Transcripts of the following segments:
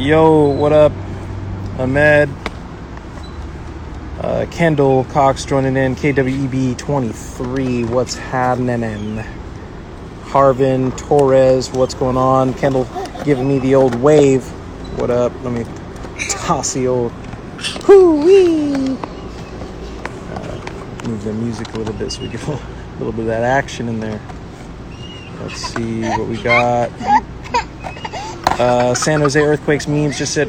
Yo, what up? Ahmed, uh, Kendall Cox joining in, KWEB 23. What's happening? Harvin Torres, what's going on? Kendall giving me the old wave. What up? Let me toss the old hoo-wee. Uh, move the music a little bit so we get a little bit of that action in there. Let's see what we got. Uh, San Jose Earthquakes memes just said.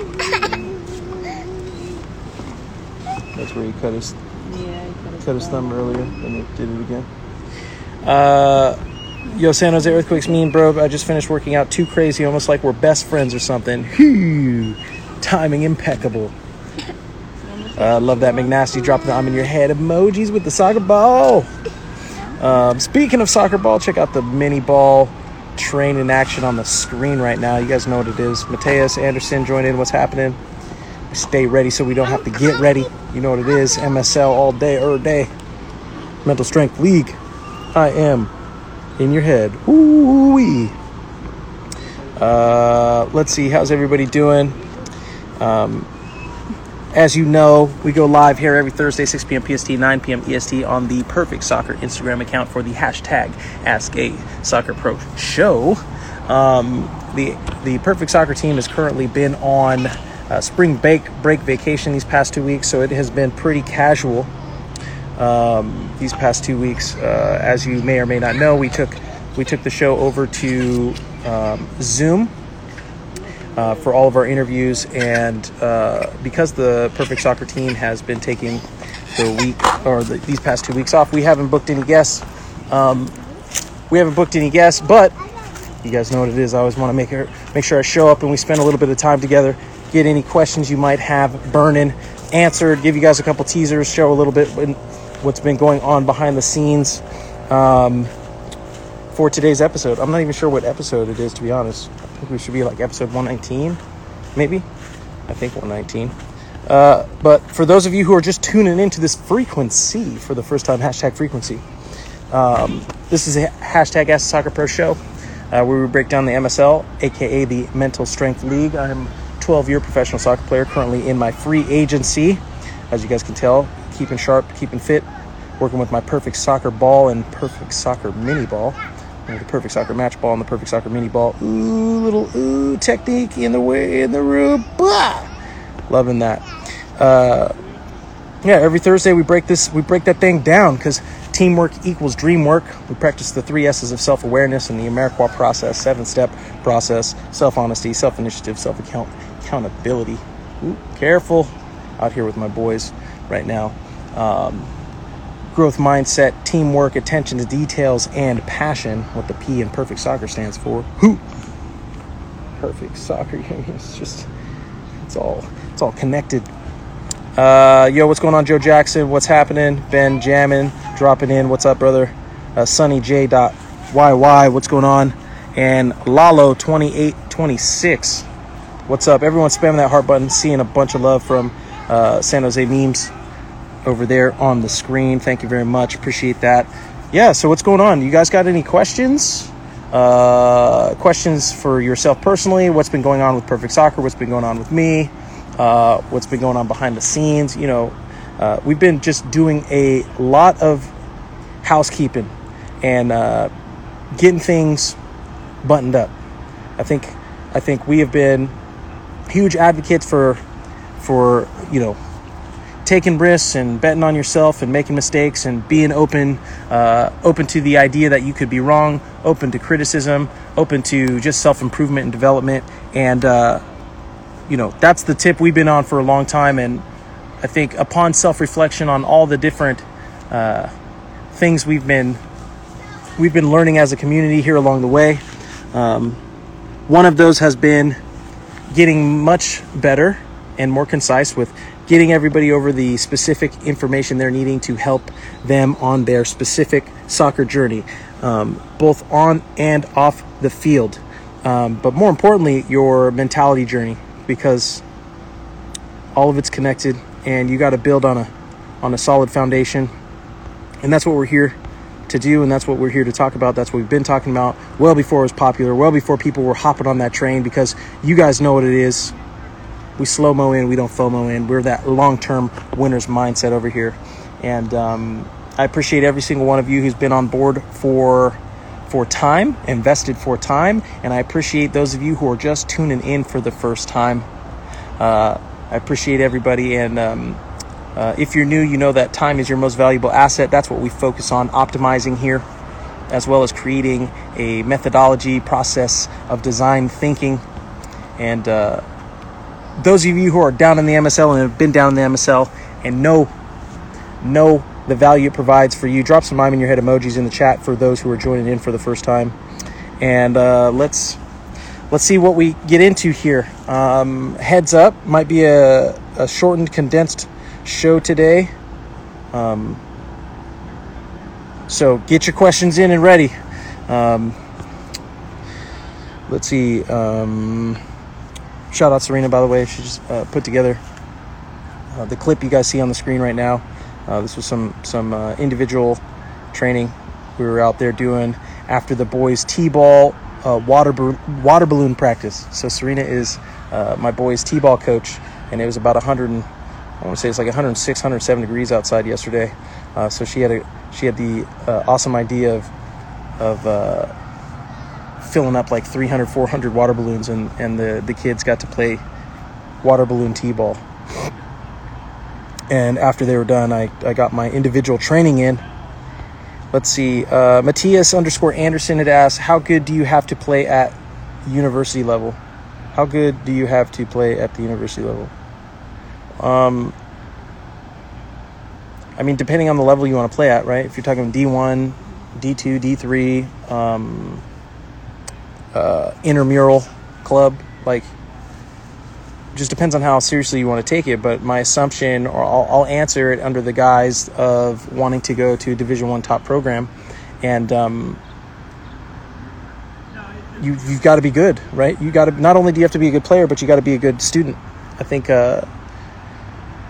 That's where he cut his Yeah, he cut his, cut his thumb earlier, and he did it again. Uh, yo, San Jose Earthquakes meme, bro. I just finished working out too crazy, almost like we're best friends or something. Timing impeccable. Uh, love that McNasty dropping the I'm in your head emojis with the soccer ball. Um, speaking of soccer ball, check out the mini ball train in action on the screen right now. You guys know what it is. Mateus Anderson join in. What's happening? Stay ready so we don't have to get ready. You know what it is. MSL all day, every day. Mental Strength League. I am in your head. Ooh wee. Uh, let's see. How's everybody doing? Um, as you know, we go live here every Thursday, 6 p.m. PST, 9 p.m. EST on the Perfect Soccer Instagram account for the hashtag Ask a Soccer Pro Show. Um, the the Perfect Soccer team has currently been on uh, spring break break vacation these past two weeks, so it has been pretty casual um, these past two weeks. Uh, as you may or may not know, we took we took the show over to um, Zoom uh, for all of our interviews. And uh, because the Perfect Soccer team has been taking the week or the, these past two weeks off, we haven't booked any guests. Um, we haven't booked any guests, but you guys know what it is. I always want to make her, make sure I show up and we spend a little bit of time together. Get any questions you might have burning answered. Give you guys a couple teasers. Show a little bit what's been going on behind the scenes. Um, for today's episode. I'm not even sure what episode it is, to be honest. I think we should be like episode 119, maybe. I think 119. Uh, but for those of you who are just tuning into this frequency for the first time, hashtag frequency, um, this is a hashtag Ask Soccer Pro show uh, where we break down the MSL, aka the Mental Strength League. I'm a 12 year professional soccer player currently in my free agency. As you guys can tell, keeping sharp, keeping fit, working with my perfect soccer ball and perfect soccer mini ball the perfect soccer match ball and the perfect soccer mini ball. Ooh, little ooh technique in the way in the room. Blah. Loving that. Uh, yeah, every Thursday we break this, we break that thing down because teamwork equals dream work. We practice the three S's of self awareness and the Ameriqua process, seven step process, self honesty, self initiative, self account accountability. Ooh, careful out here with my boys right now. Um, growth mindset, teamwork, attention to details, and passion. What the P in perfect soccer stands for. Who? Perfect soccer. It's just, it's all, it's all connected. Uh, yo, what's going on, Joe Jackson? What's happening? Ben Jammin dropping in. What's up, brother? Uh, Sunny J. Dot YY. What's going on? And Lalo 2826. What's up? Everyone spamming that heart button. Seeing a bunch of love from uh, San Jose memes over there on the screen. Thank you very much. Appreciate that. Yeah, so what's going on? You guys got any questions? Uh, questions for yourself personally? What's been going on with Perfect Soccer? What's been going on with me? Uh, what's been going on behind the scenes? You know, uh, we've been just doing a lot of housekeeping and uh, getting things buttoned up. I think I think we have been huge advocates for for you know taking risks and betting on yourself and making mistakes and being open uh, open to the idea that you could be wrong open to criticism open to just self-improvement and development. And uh, you know that's the tip we've been on for a long time. And i think upon self-reflection on all the different uh, things we've been we've been learning as a community here along the way um, one of those has been getting much better and more concise with getting everybody over the specific information they're needing to help them on their specific soccer journey, um, both on and off the field. Um, but more importantly, your mentality journey, because all of it's connected, and you got to build on a on a solid foundation, and that's what we're here to do, and that's what we're here to talk about. That's what we've been talking about well before it was popular, well before people were hopping on that train, because you guys know what it is we slow mo in, we don't FOMO in. We're that long term winner's mindset over here. And um, I appreciate every single one of you who's been on board for for time, invested for time, and I appreciate those of you who are just tuning in for the first time. Uh, I appreciate everybody, and um, uh, if you're new, you know that time is your most valuable asset. That's what we focus on optimizing here, as well as creating a methodology process of design thinking and uh, those of you who are down in the MSL and have been down in the MSL and know know the value it provides for you, drop some mime in your head emojis in the chat for those who are joining in for the first time, and uh, let's let's see what we get into here. Um, heads up, might be a, a shortened, condensed show today. Um, so get your questions in and ready. Um, let's see. Shout out Serena, by the way. She just uh, put together uh, the clip you guys see on the screen right now. Uh, this was some some uh, individual training we were out there doing after the boys' t-ball uh, water water balloon practice. So Serena is uh, my boys' t-ball coach, and it was about 100. And, I want to say it's like 106, 107 degrees outside yesterday. so she had a she had the awesome idea of of filling up like 300, 400 water balloons, and, and the, the kids got to play water balloon t ball. And after they were done, I, I got my individual training in. Let's see. Uh, Matthias underscore Anderson had asked, How good do you have to play at university level? How good do you have to play at the university level? Um, I mean, depending on the level you want to play at, right? If you're talking D1, D2, D3, um, uh, intramural club. Like, just depends on how seriously you want to take it. But my assumption, or I'll, I'll answer it under the guise of wanting to go to a Division One top program, and um, you you've got to be good, right? You got to not only do you have to be a good player, but you got to be a good student. I think uh,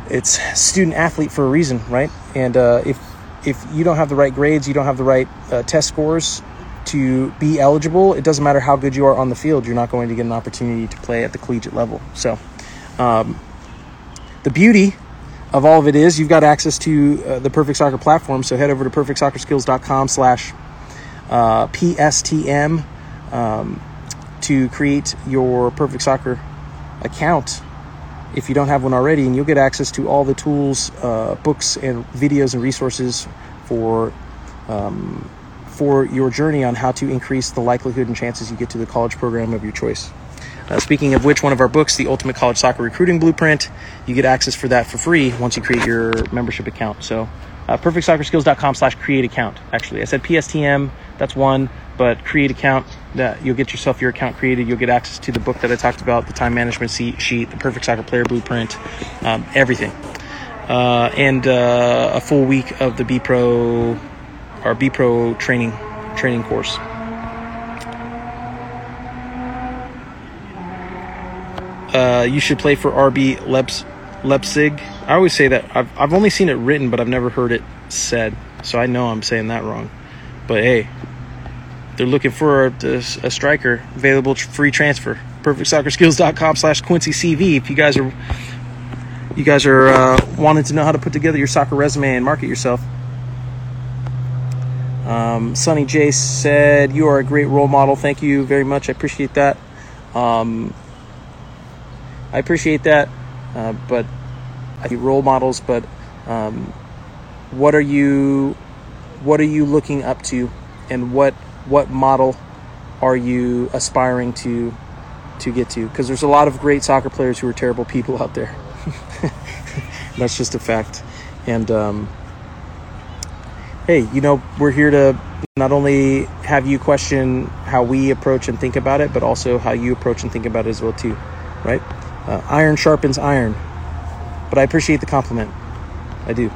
it's student athlete for a reason, right? And uh, if if you don't have the right grades, you don't have the right uh, test scores, to be eligible, it doesn't matter how good you are on the field, you're not going to get an opportunity to play at the collegiate level. So, um, the beauty of all of it is you've got access to uh, the Perfect Soccer platform. So head over to perfectsoccerskills.com slash uh, PSTM um, to create your Perfect Soccer account if you don't have one already, and you'll get access to all the tools, uh, books, and videos and resources for um, for your journey on how to increase the likelihood and chances you get to the college program of your choice. Uh, speaking of which, one of our books, The Ultimate College Soccer Recruiting Blueprint, you get access for that for free once you create your membership account. So, uh, perfectsoccerskills.com slash create account. Actually, I said PSTM, that's one, but create account, that you'll get yourself your account created. You'll get access to the book that I talked about, the time management sheet, the perfect soccer player blueprint, um, everything. Uh, and uh, a full week of the B Pro our B Pro training training course. Uh, you should play for RB Leps, Leipzig I always say that I've I've only seen it written, but I've never heard it said. So I know I'm saying that wrong. But hey, they're looking for a, a striker available free transfer. PerfectSoccerSkills.com slash Quincy CV. If you guys are you guys are uh, wanting to know how to put together your soccer resume and market yourself. Um, Sonny J said, You are a great role model. Thank you very much. I appreciate that. Um, I appreciate that. Uh, but I role models, but um, what are you what are you looking up to and what what model are you aspiring to to get to because there's a lot of great soccer players who are terrible people out there that's just a fact and um, hey you know we're here to not only have you question how we approach and think about it but also how you approach and think about it as well too right uh, iron sharpens iron but i appreciate the compliment i do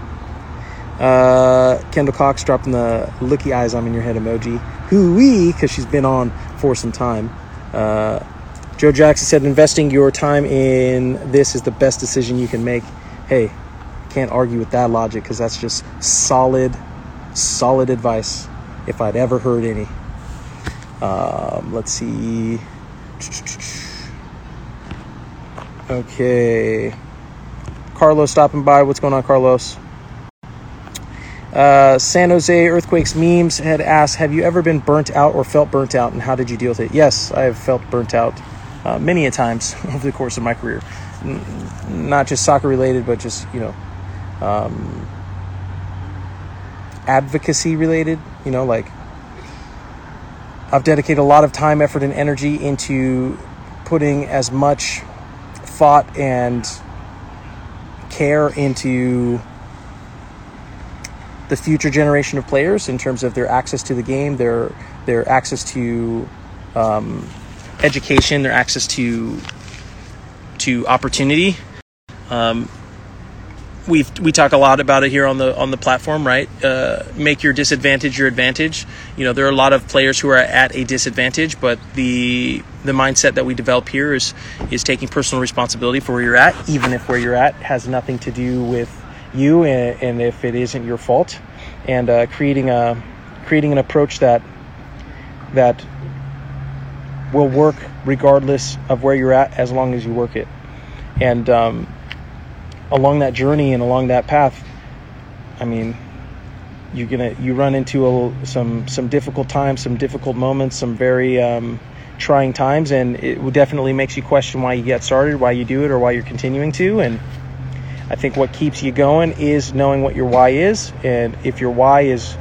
uh, Kendall Cox dropping the looky eyes I'm in your head emoji. Hooey, because she's been on for some time. Uh, Joe Jackson said, investing your time in this is the best decision you can make. Hey, can't argue with that logic because that's just solid, solid advice if I'd ever heard any. Um, let's see. Okay. Carlos stopping by. What's going on, Carlos? Uh, San Jose Earthquakes memes had asked, "Have you ever been burnt out or felt burnt out, and how did you deal with it?" Yes, I have felt burnt out uh, many a times over the course of my career, N- not just soccer related, but just you know, um, advocacy related. You know, like I've dedicated a lot of time, effort, and energy into putting as much thought and care into the future generation of players in terms of their access to the game, their their access to um, education, their access to to opportunity. Um, we we talk a lot about it here on the on the platform, right? Uh, make your disadvantage your advantage. You know, there are a lot of players who are at a disadvantage, but the the mindset that we develop here is is taking personal responsibility for where you're at, even if where you're at has nothing to do with you and, and if it isn't your fault, and uh, creating a creating an approach that that will work regardless of where you're at, as long as you work it. And um, along that journey and along that path, I mean, you're gonna you run into a, some some difficult times, some difficult moments, some very um, trying times, and it definitely makes you question why you get started, why you do it, or why you're continuing to, and I think what keeps you going is knowing what your why is, and if your why is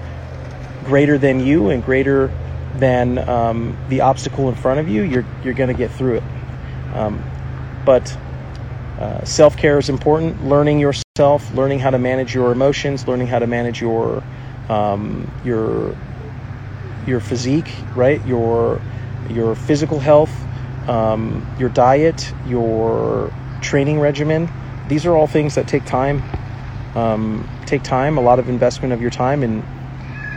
greater than you and greater than um, the obstacle in front of you, you're you're to get through it. Um, but uh, self care is important. Learning yourself, learning how to manage your emotions, learning how to manage your um, your your physique, right? Your your physical health, um, your diet, your training regimen these are all things that take time, um, take time, a lot of investment of your time, and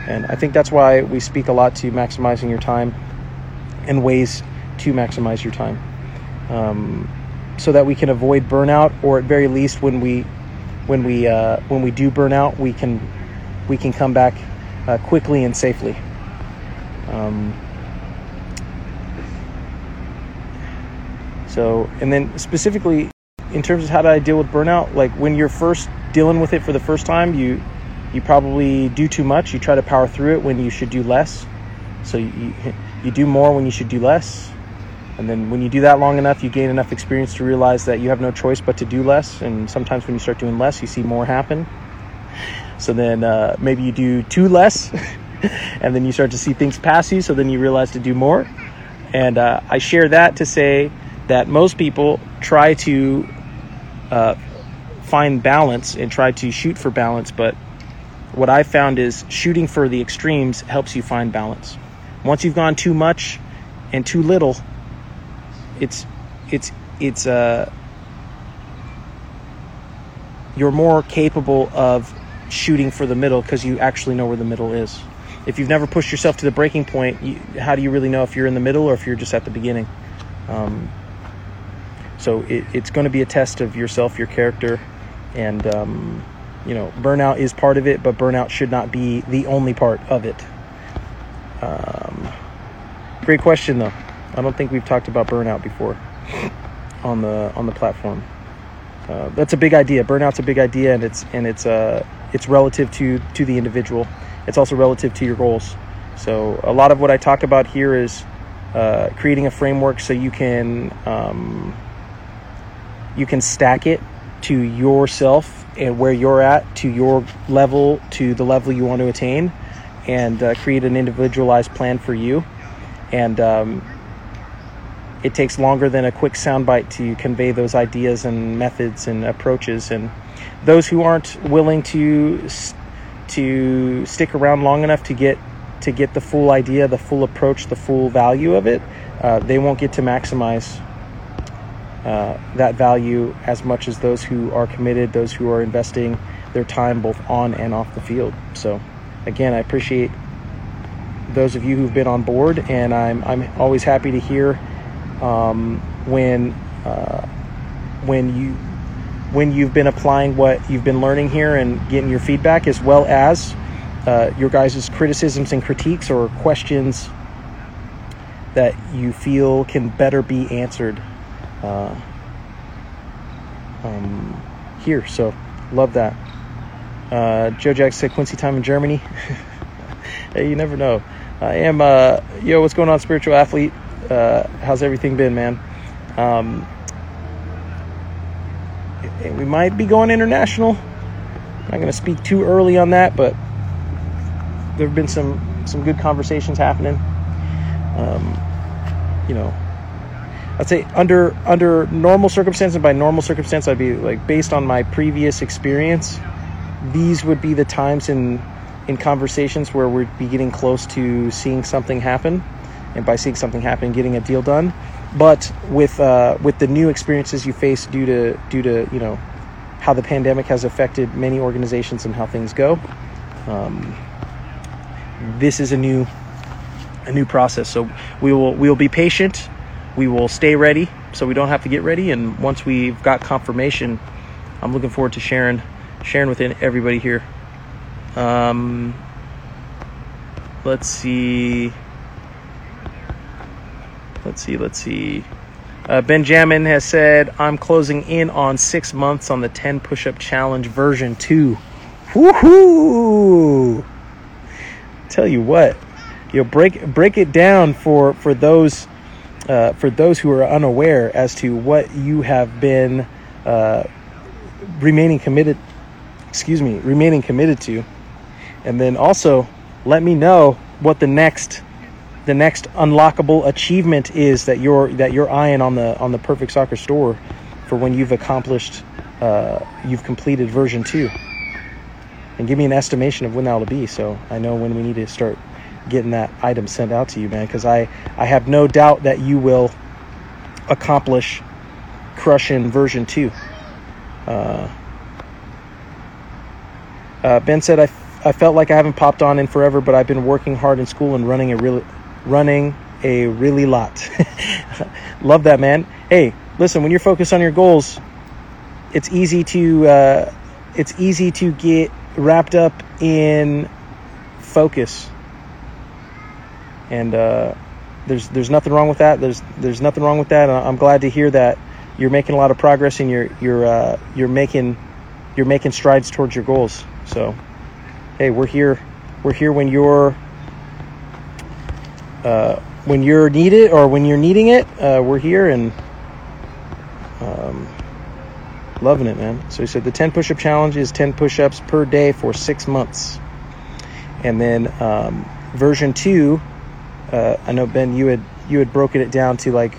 and I think that's why we speak a lot to maximizing your time and ways to maximize your time, um, so that we can avoid burnout, or at very least, when we when we uh, when we do burnout, we can we can come back uh, quickly and safely. Um, so, and then specifically in terms of how do I deal with burnout, like when you're first dealing with it for the first time, you you probably do too much. You try to power through it when you should do less. So you you do more when you should do less. And then when you do that long enough, you gain enough experience to realize that you have no choice but to do less. And sometimes when you start doing less, you see more happen. So then uh, maybe you do two less, and then you start to see things pass you. So then you realize to do more. And uh, I share that to say that most people try to uh, find balance and try to shoot for balance. But what I found is shooting for the extremes helps you find balance. Once you've gone too much and too little, it's it's it's uh you're more capable of shooting for the middle because you actually know where the middle is. If you've never pushed yourself to the breaking point, you, how do you really know if you're in the middle or if you're just at the beginning? Um, so it, it's going to be a test of yourself, your character, and um, you know, burnout is part of it, but burnout should not be the only part of it. Um, great question, though. I don't think we've talked about burnout before on the on the platform. Uh, that's a big idea. Burnout's a big idea, and it's and it's uh it's relative to to the individual. It's also relative to your goals. So a lot of what I talk about here is uh, creating a framework so you can um, you can stack it to yourself and where you're at to your level to the level you want to attain and uh, create an individualized plan for you and um, it takes longer than a quick soundbite to convey those ideas and methods and approaches and those who aren't willing to to stick around long enough to get to get the full idea the full approach the full value of it uh, they won't get to maximize uh, that value as much as those who are committed, those who are investing their time both on and off the field. So, again, I appreciate those of you who've been on board, and I'm I'm always happy to hear um, when uh, when you when you've been applying what you've been learning here and getting your feedback, as well as uh, your guys' criticisms and critiques or questions that you feel can better be answered uh, um, here. So love that. Uh, Joe Jack said Quincy time in Germany. hey, you never know. I am, uh, yo, what's going on, spiritual athlete? Uh, how's everything been, man? Um, we might be going international. I'm not going to speak too early on that, but there have been some some good conversations happening. Um, you know, I'd say under under normal circumstances, and by normal circumstance, I'd be like based on my previous experience. These would be the times in in conversations where we'd be getting close to seeing something happen, and by seeing something happen, getting a deal done. But with uh, with the new experiences you face due to due to you know how the pandemic has affected many organizations and how things go, um, this is a new a new process. So we will we will be patient we will stay ready so we don't have to get ready. And once we've got confirmation, I'm looking forward to sharing sharing with everybody here. Um, let's see. Let's see. Let's see. Uh, Benjamin has said, I'm closing in on six months on the 10 push up challenge version 2. Woohoo! Tell you what, you know, break break it down for for those uh, for those who are unaware as to what you have been uh, remaining committed, excuse me, remaining committed to, and then also let me know what the next the next unlockable achievement is that you're that you're eyeing on the on the perfect soccer store for when you've accomplished uh, you've completed version two and give me an estimation of when that'll be so i know when we need to start getting that item sent out to you, man, because I, I have no doubt that you will accomplish Crush in version 2. Uh, uh, ben said, I, f- I felt like I haven't popped on in forever, but I've been working hard in school and running a really, running a really lot. Love that, man. Hey, listen, when you're focused on your goals, it's easy to, uh, it's easy to get wrapped up in focus and uh, there's there's nothing wrong with that. There's there's nothing wrong with that. I'm glad to hear that you're making a lot of progress and you're you're uh, you're making you're making strides towards your goals. So, hey, we're here. We're here when you're uh, when you're needed or when you're needing it. Uh, we're here and um, loving it, man. So he said the 10 push-up challenge is 10 push-ups per day for six months, and then um, version two uh, I know Ben, you had you had broken it down to like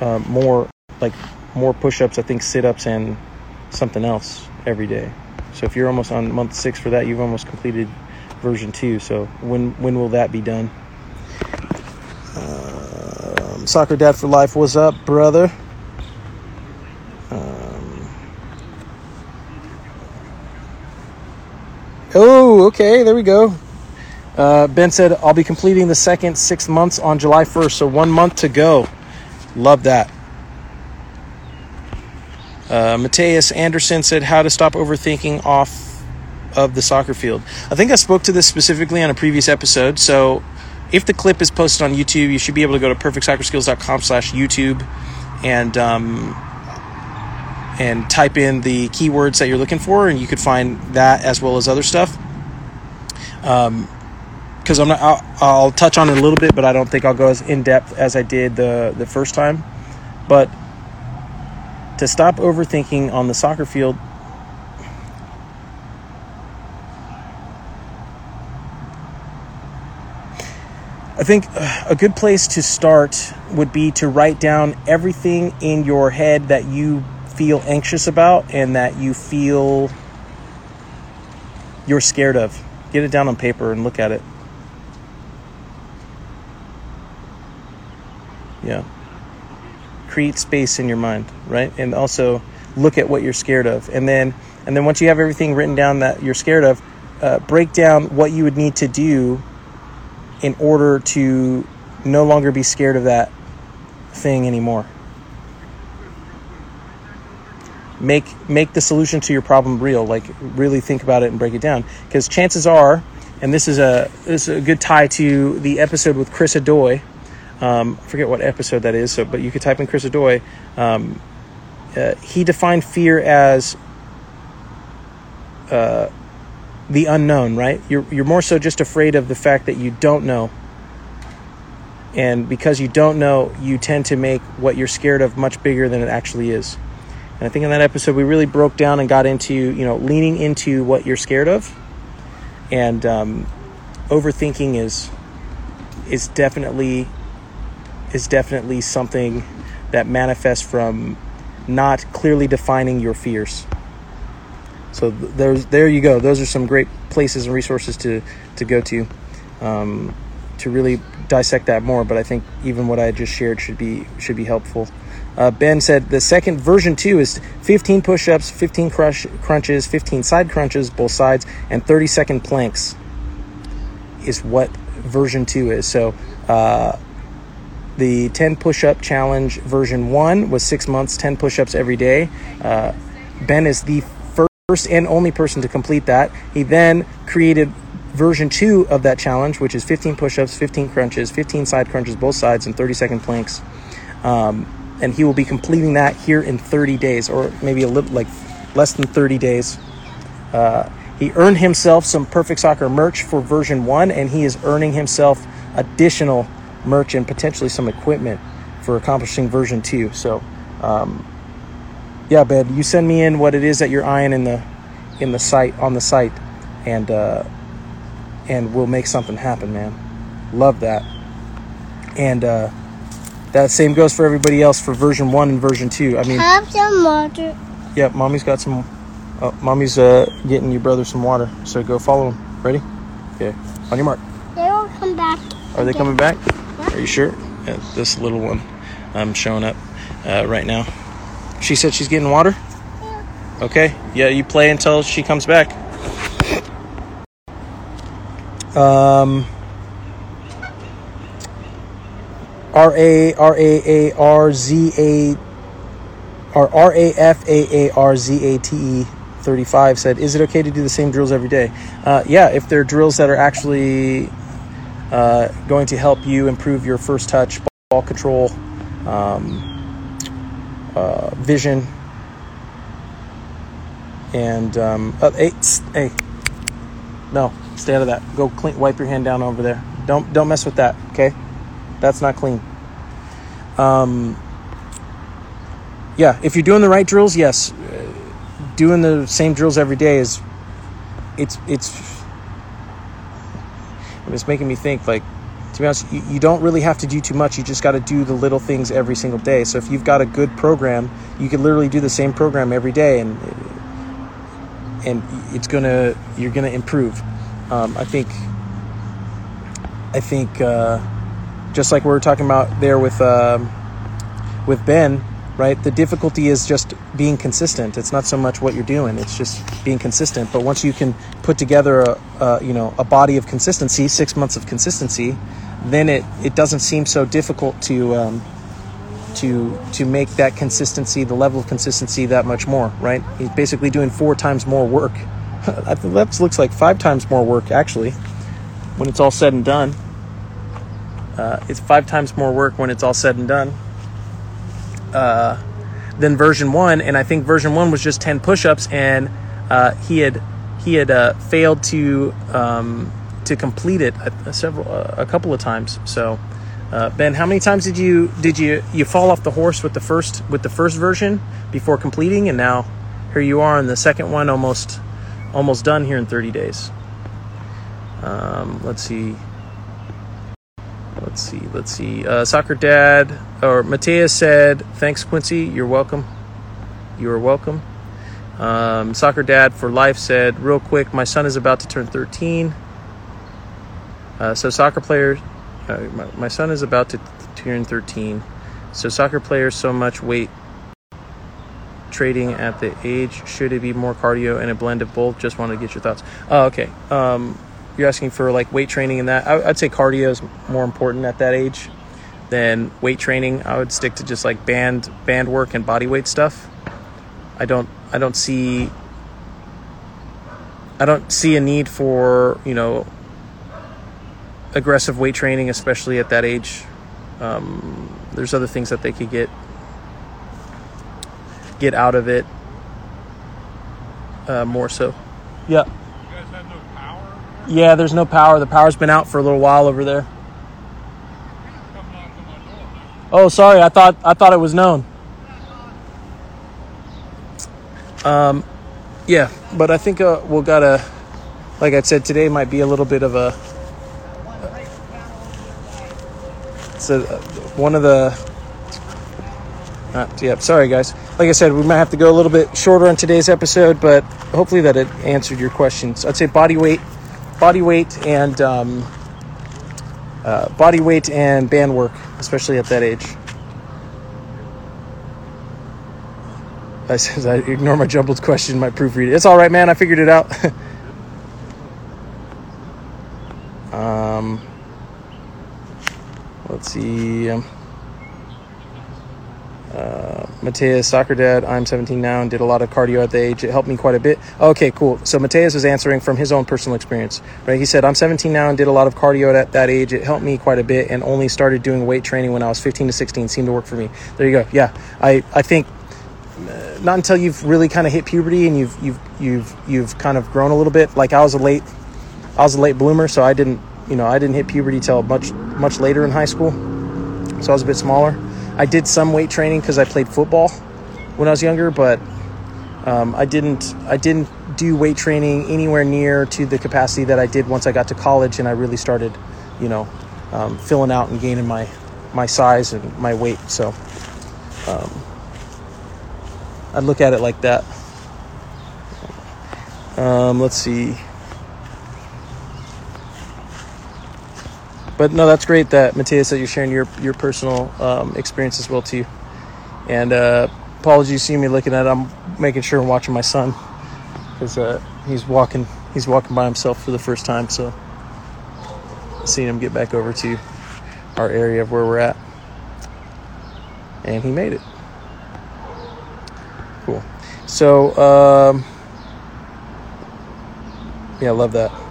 uh, more like more push-ups. I think sit-ups and something else every day. So if you're almost on month six for that, you've almost completed version two. So when when will that be done? Um, Soccer Dad for Life, what's up, brother? Um, oh, okay, there we go. Uh, ben said, I'll be completing the second six months on July 1st, so one month to go. Love that. Uh, Mateus Anderson said how to stop overthinking off of the soccer field. I think I spoke to this specifically on a previous episode. So if the clip is posted on YouTube, you should be able to go to perfectsoccerskills.com slash YouTube and um, and type in the keywords that you're looking for, and you could find that as well as other stuff. Um, because I'm not, I'll, I'll touch on it a little bit, but I don't think I'll go as in depth as I did the the first time. But to stop overthinking on the soccer field, I think a good place to start would be to write down everything in your head that you feel anxious about and that you feel you're scared of. Get it down on paper and look at it. Yeah. Create space in your mind, right? And also look at what you're scared of. And then and then once you have everything written down that you're scared of, uh, break down what you would need to do in order to no longer be scared of that thing anymore. Make make the solution to your problem real. Like really think about it and break it down. Because chances are, and this is a this is a good tie to the episode with Chris Adoy. Um, I forget what episode that is. So, but you could type in Chris Adoy. Um, uh, he defined fear as uh, the unknown, right? You're you're more so just afraid of the fact that you don't know. And because you don't know, you tend to make what you're scared of much bigger than it actually is. And I think in that episode we really broke down and got into, you know, leaning into what you're scared of. And um, overthinking is is definitely is definitely something that manifests from not clearly defining your fears. So there's there you go. Those are some great places and resources to to go to um, to really dissect that more. But I think even what I just shared should be should be helpful. Uh, ben said the second version two is 15 push-ups, 15 crush, crunches, 15 side crunches, both sides, and 30 second planks is what version two is. So uh, the 10 push-up challenge version one was six months, 10 push-ups every day. Uh, ben is the first and only person to complete that. He then created version two of that challenge, which is 15 push ups, 15 crunches, 15 side crunches, both sides, and 30 second planks. Um, and he will be completing that here in 30 days, or maybe a little like less than 30 days. Uh, he earned himself some Perfect Soccer merch for version one, and he is earning himself additional merch and potentially some equipment for accomplishing version two. So, um, yeah, Ben, you send me in what it is that you're eyeing in the in the site on the site, and uh, and we'll make something happen, man. Love that. And uh, that same goes for everybody else for version one and version two. I mean, have some water. Yep, mommy's got some. Oh, mommy's uh, getting your brother some water. So go follow him. Ready? Okay. On your mark. They will come back. Are they coming back? Are you sure? Yeah, this little one um, showing up uh, right now. She said she's getting water? Okay. Yeah, you play until she comes back. Um, R A R A A R Z A or R A F A A R Z A T E 35 said, Is it okay to do the same drills every day? Uh, yeah, if they're drills that are actually uh, going to help you improve your first touch, ball control, um, uh, vision, and um, uh, hey, hey, no, stay out of that. Go clean, wipe your hand down over there. Don't don't mess with that. Okay, that's not clean. Um, yeah, if you're doing the right drills, yes, uh, doing the same drills every day is it's it's it's making me think like to be honest, you, you don't really have to do too much. You just got to do the little things every single day. So if you've got a good program, you could literally do the same program every day, and and it's gonna you're gonna improve. Um, I think I think uh, just like we were talking about there with um, with Ben, right? The difficulty is just being consistent. It's not so much what you're doing; it's just being consistent. But once you can put together a, a you know a body of consistency, six months of consistency, then it, it doesn't seem so difficult to um, to to make that consistency, the level of consistency, that much more. Right? He's basically doing four times more work. That looks like five times more work actually, when it's all said and done. Uh, it's five times more work when it's all said and done uh, than version one, and I think version one was just ten push-ups, and uh, he had he had uh, failed to um, to complete it a, several a couple of times. So, uh, Ben, how many times did you did you you fall off the horse with the first with the first version before completing, and now here you are in the second one, almost almost done here in thirty days. Um, let's see. Let's see. Let's see. Uh, Soccer Dad or Mateus said, "Thanks, Quincy. You're welcome. You are welcome." Um, Soccer Dad for Life said, "Real quick, my son is about to turn 13. Uh, so soccer players, uh, my, my son is about to turn 13. So soccer players, so much weight trading at the age. Should it be more cardio and a blend of both? Just wanted to get your thoughts. Oh, okay. Um, you're asking for like weight training and that. I, would say cardio is more important at that age than weight training. I would stick to just like band band work and body weight stuff. I don't I don't see I don't see a need for you know aggressive weight training, especially at that age. Um, there's other things that they could get get out of it uh, more so. Yeah. Yeah, there's no power. The power's been out for a little while over there. Oh, sorry. I thought I thought it was known. Um, yeah, but I think uh, we'll gotta, like I said, today might be a little bit of a. It's a, one of the. Yeah, sorry guys. Like I said, we might have to go a little bit shorter on today's episode, but hopefully that it answered your questions. I'd say body weight body weight and um, uh, body weight and band work, especially at that age. I says I ignore my jumbled question, my proofread. It's all right, man. I figured it out. um, let's see. Um, Mateus, soccer dad. I'm 17 now and did a lot of cardio at the age. It helped me quite a bit. Okay, cool. So Mateus was answering from his own personal experience, right? He said, I'm 17 now and did a lot of cardio at that age. It helped me quite a bit and only started doing weight training when I was 15 to 16. Seemed to work for me. There you go. Yeah, I, I think uh, not until you've really kind of hit puberty and you've, you've, you've, you've kind of grown a little bit. Like I was a late, I was a late bloomer, so I didn't, you know, I didn't hit puberty till much, much later in high school. So I was a bit smaller. I did some weight training because I played football when I was younger, but um, I didn't I didn't do weight training anywhere near to the capacity that I did once I got to college and I really started, you know, um, filling out and gaining my my size and my weight. So um, I look at it like that. Um, let's see. But no, that's great that Matthias that you're sharing your your personal um, experience as well too. And uh, apologies, see me looking at. It. I'm making sure I'm watching my son because uh, he's walking he's walking by himself for the first time. So seeing him get back over to our area of where we're at, and he made it. Cool. So um, yeah, I love that.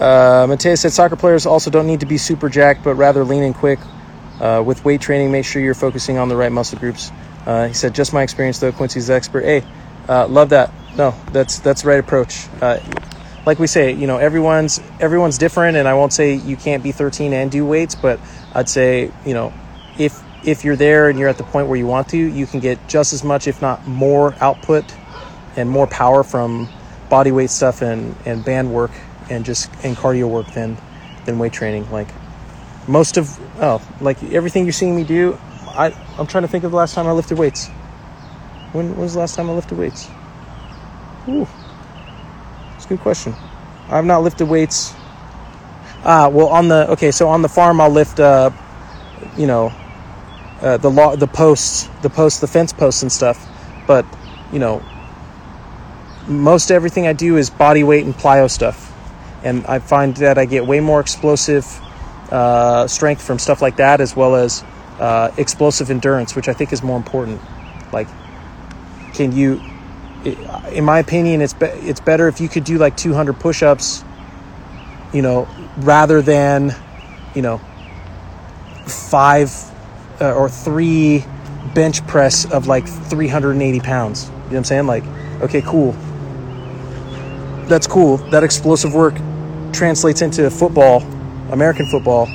Uh, Mateus said soccer players also don't need to be super jacked, but rather lean and quick. Uh, with weight training, make sure you're focusing on the right muscle groups. Uh, he said, just my experience though. Quincy's the expert. Hey, uh, love that. No, that's that's the right approach. Uh, like we say, you know, everyone's everyone's different, and I won't say you can't be 13 and do weights, but I'd say, you know, if if you're there and you're at the point where you want to, you can get just as much, if not more, output and more power from body weight stuff and and band work and just and cardio work than than weight training. Like most of oh, like everything you're seeing me do, I I'm trying to think of the last time I lifted weights. When, was the last time I lifted weights? Ooh, it's a good question. I've not lifted weights. Ah, well, on the okay, so on the farm I'll lift, uh, you know, uh, the law, the posts, the posts, the fence posts and stuff. But you know, most everything I do is body weight and plyo stuff and I find that I get way more explosive uh, strength from stuff like that, as well as uh, explosive endurance, which I think is more important. Like, can you? In my opinion, it's be, it's better if you could do like 200 push-ups, you know, rather than, you know, five uh, or three bench press of like 380 pounds. You know what I'm saying? Like, okay, cool. That's cool. That explosive work translates into football, American football,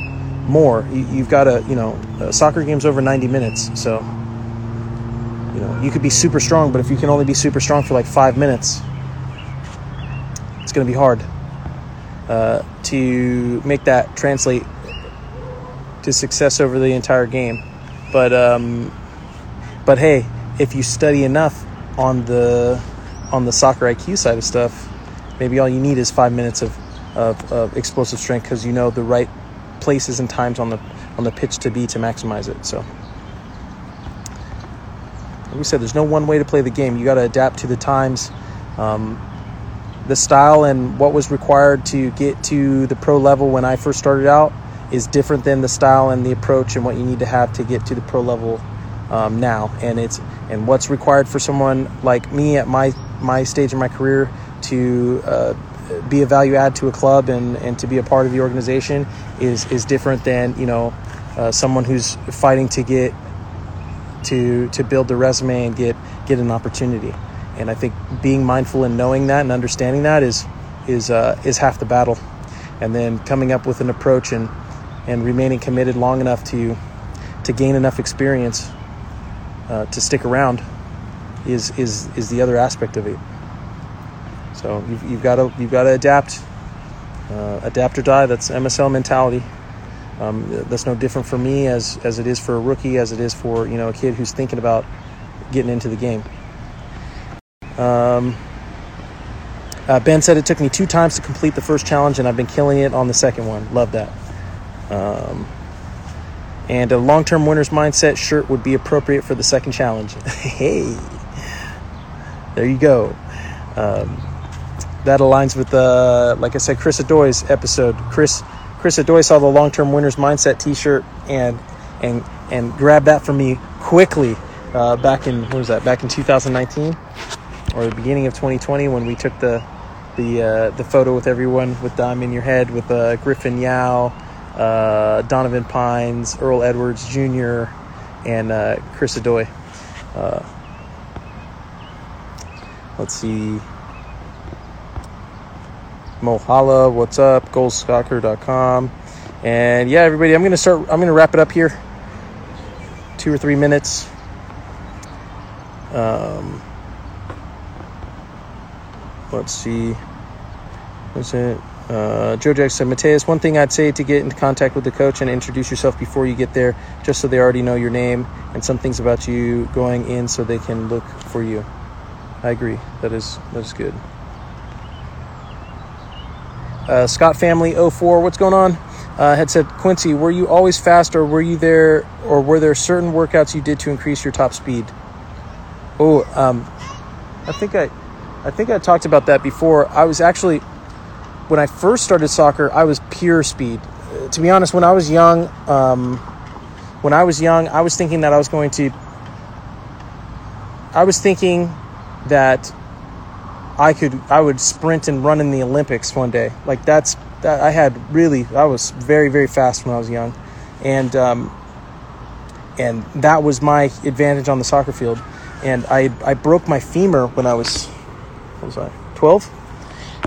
more. You, have got a, you know, a soccer game's over 90 minutes, so you know you could be super strong, but if you can only be super strong for like five minutes, it's going to be hard uh, to make that translate to success over the entire game. But um, but hey, if you study enough on the on the soccer IQ side of stuff, maybe all you need is five minutes of of, of explosive strength because you know the right places and times on the on the pitch to be to maximize it. So. Like we said, there's no one way to play the game. You got to adapt to the times, um, the style, and what was required to get to the pro level when I first started out is different than the style and the approach and what you need to have to get to the pro level um, now. And it's and what's required for someone like me at my my stage in my career to uh, be a value add to a club and, and to be a part of the organization is is different than you know uh, someone who's fighting to get to to build the resume and get get an opportunity. And I think being mindful and knowing that and understanding that is is uh, is half the battle. And then coming up with an approach and and remaining committed long enough to to gain enough experience uh, to stick around is is is the other aspect of it. So you've, you've got to you've got to adapt, uh, adapt or die. That's MSL mentality. Um, that's no different for me as as it is for a rookie, as it is for you know a kid who's thinking about getting into the game. Um, uh, ben said it took me two times to complete the first challenge, and I've been killing it on the second one. Love that. Um, and a long term winner's mindset shirt would be appropriate for the second challenge. hey, there you go. Um, that aligns with, the like I said, Chris Odoi's episode. Chris Chris Odoi saw the long term winners mindset t shirt and and and grabbed that for me quickly uh, back in what was that back in 2019 or the beginning of 2020 when we took the the uh, the photo with everyone with Dime in your head with uh, Griffin Yow, uh, Donovan Pines, Earl Edwards Jr., and uh, Chris Odoi. Uh, let's see. Mohala, what's up? Goalsoccer.com. And yeah, everybody, I'm gonna start. I'm gonna wrap it up here. Two or three minutes. Um, let's see. What's it? Uh, Joe Jack said, Mateus, one thing I'd say to get into contact with the coach and introduce yourself before you get there, just so they already know your name and some things about you going in so they can look for you. I agree. That is that is good. Uh, Scott Family 04, what's going on? Uh, had said, Quincy, were you always fast or were you there or were there certain workouts you did to increase your top speed? Oh, um, I think I, I think I talked about that before. I was actually when I first started soccer, I was pure speed. Uh, to be honest, when I was young, um, when I was young, I was thinking that I was going to. I was thinking that I could I would sprint and run in the Olympics one day. Like that's that I had really I was very very fast when I was young, and um, and that was my advantage on the soccer field. And I I broke my femur when I was what was I twelve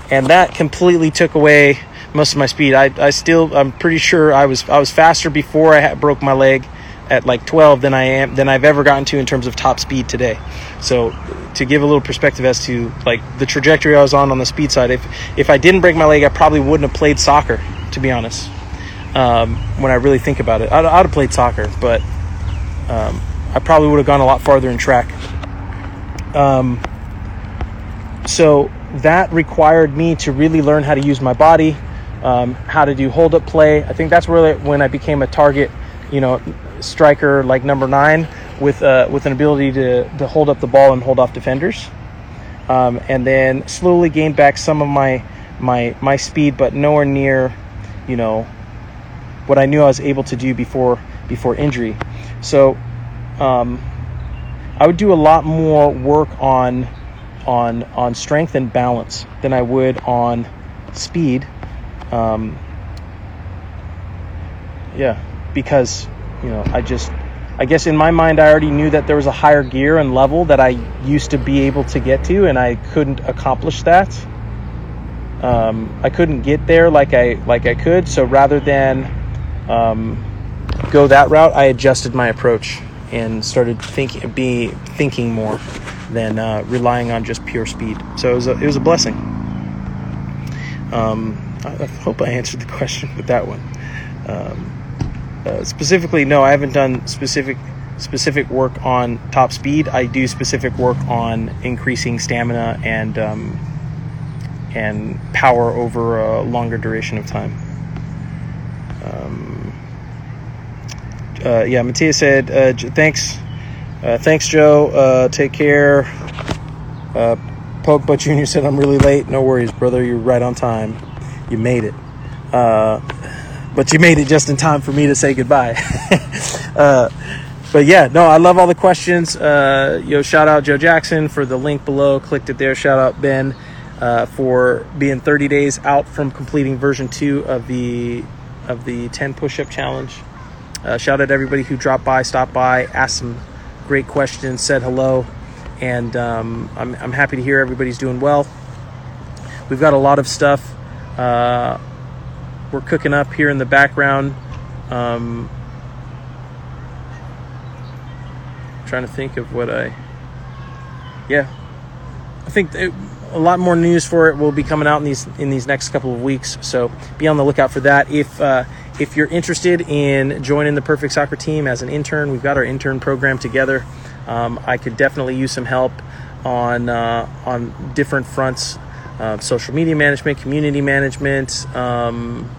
and that completely took away most of my speed. I, I still I'm pretty sure I was I was faster before I had, broke my leg at like 12 than I am than I've ever gotten to in terms of top speed today. So to give a little perspective as to like the trajectory I was on on the speed side, if if I didn't break my leg, I probably wouldn't have played soccer. To be honest, um, when I really think about it, I'd, I'd have played soccer, but um, I probably would have gone a lot farther in track. Um, so that required me to really learn how to use my body, um, how to do hold up play. I think that's really when I became a target, you know, striker like number nine with uh, with an ability to, to hold up the ball and hold off defenders. Um, and then slowly gained back some of my my my speed, but nowhere near, you know, what I knew I was able to do before before injury. So um, I would do a lot more work on on on strength and balance than I would on speed. Um, yeah, because you know I just I guess in my mind I already knew that there was a higher gear and level that I used to be able to get to, and I couldn't accomplish that. Um, I couldn't get there like I like I could. So rather than um, go that route, I adjusted my approach and started thinking be thinking more than uh, relying on just pure speed. So it was a, it was a blessing. Um, I, I hope I answered the question with that one. Um, uh, specifically, no, I haven't done specific specific work on top speed. I do specific work on increasing stamina and um, and power over a longer duration of time. Um, uh, yeah, Matthias said, uh, "Thanks, uh, thanks, Joe. Uh, take care." Uh, Pogba Jr. said, "I'm really late. No worries, brother. You're right on time. You made it." But you made it just in time for me to say goodbye. uh, but yeah, no, I love all the questions. Uh, yo, shout out Joe Jackson for the link below. Clicked it there. Shout out Ben uh, for being 30 days out from completing version two of the of the 10 push-up challenge. Uh, shout out everybody who dropped by, stopped by, asked some great questions, said hello, and um, I'm, I'm happy to hear everybody's doing well. We've got a lot of stuff uh, we're cooking up here in the background. Um, trying to think of what I. Yeah, I think it, a lot more news for it will be coming out in these in these next couple of weeks. So be on the lookout for that. If uh, if you're interested in joining the Perfect Soccer team as an intern, we've got our intern program together. Um, I could definitely use some help on uh, on different fronts: uh, social media management, community management. Um,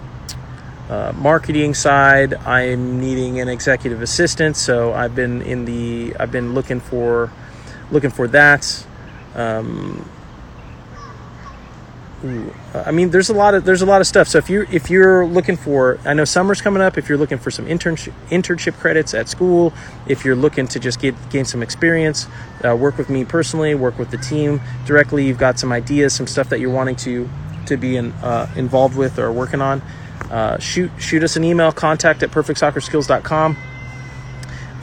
uh, marketing side, I'm needing an executive assistant, so I've been in the I've been looking for looking for that. Um, I mean, there's a lot of there's a lot of stuff. So if you if you're looking for, I know summer's coming up. If you're looking for some internship internship credits at school, if you're looking to just get gain some experience, uh, work with me personally, work with the team directly. You've got some ideas, some stuff that you're wanting to to be in, uh, involved with or working on uh, shoot shoot us an email contact at perfectsoccerskills.com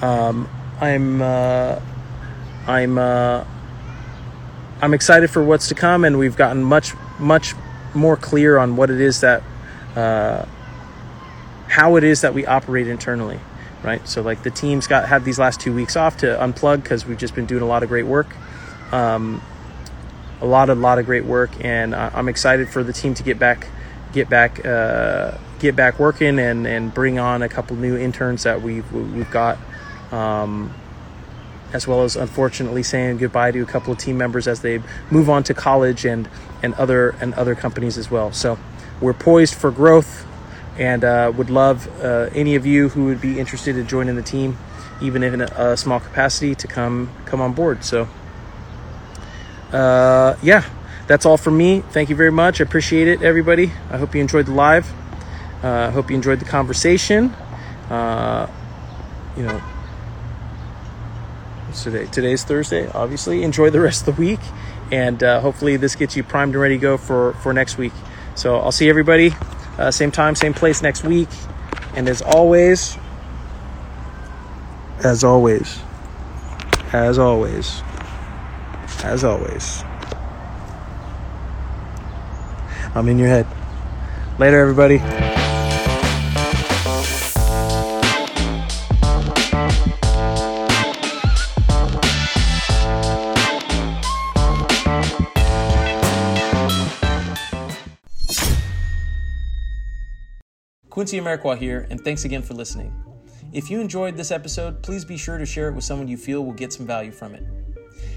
um, i'm uh, i'm uh, i'm excited for what's to come and we've gotten much much more clear on what it is that uh, how it is that we operate internally right? So like the teams got had these last two weeks off to unplug because we've just been doing a lot of great work. Um, a lot a lot of great work and i'm excited for the team to get back get back uh, get back working and, and bring on a couple new interns that we've we've got, um, as well as unfortunately saying goodbye to a couple of team members as they move on to college and and other and other companies as well. So we're poised for growth, and uh, would love uh, any of you who would be interested in joining the team, even in a, a small capacity, to come come on board. So. Uh, yeah, that's all from me. Thank you very much. I appreciate it, everybody. I hope you enjoyed the live. I uh, hope you enjoyed the conversation. Uh, you know, today? Today's Thursday, obviously. Enjoy the rest of the week, and uh, hopefully this gets you primed and ready to go for for next week. So I'll see everybody, uh, same time, same place next week. And as always, as always, as always, as always. I'm in your head. Later, everybody. Quincy Amarikwa here, and thanks again for listening. If you enjoyed this episode, please be sure to share it with someone you feel will get some value from it.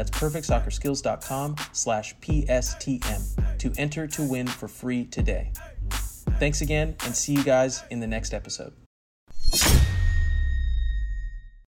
That's perfectsoccerskills.com slash PSTM to enter to win for free today. Thanks again and see you guys in the next episode.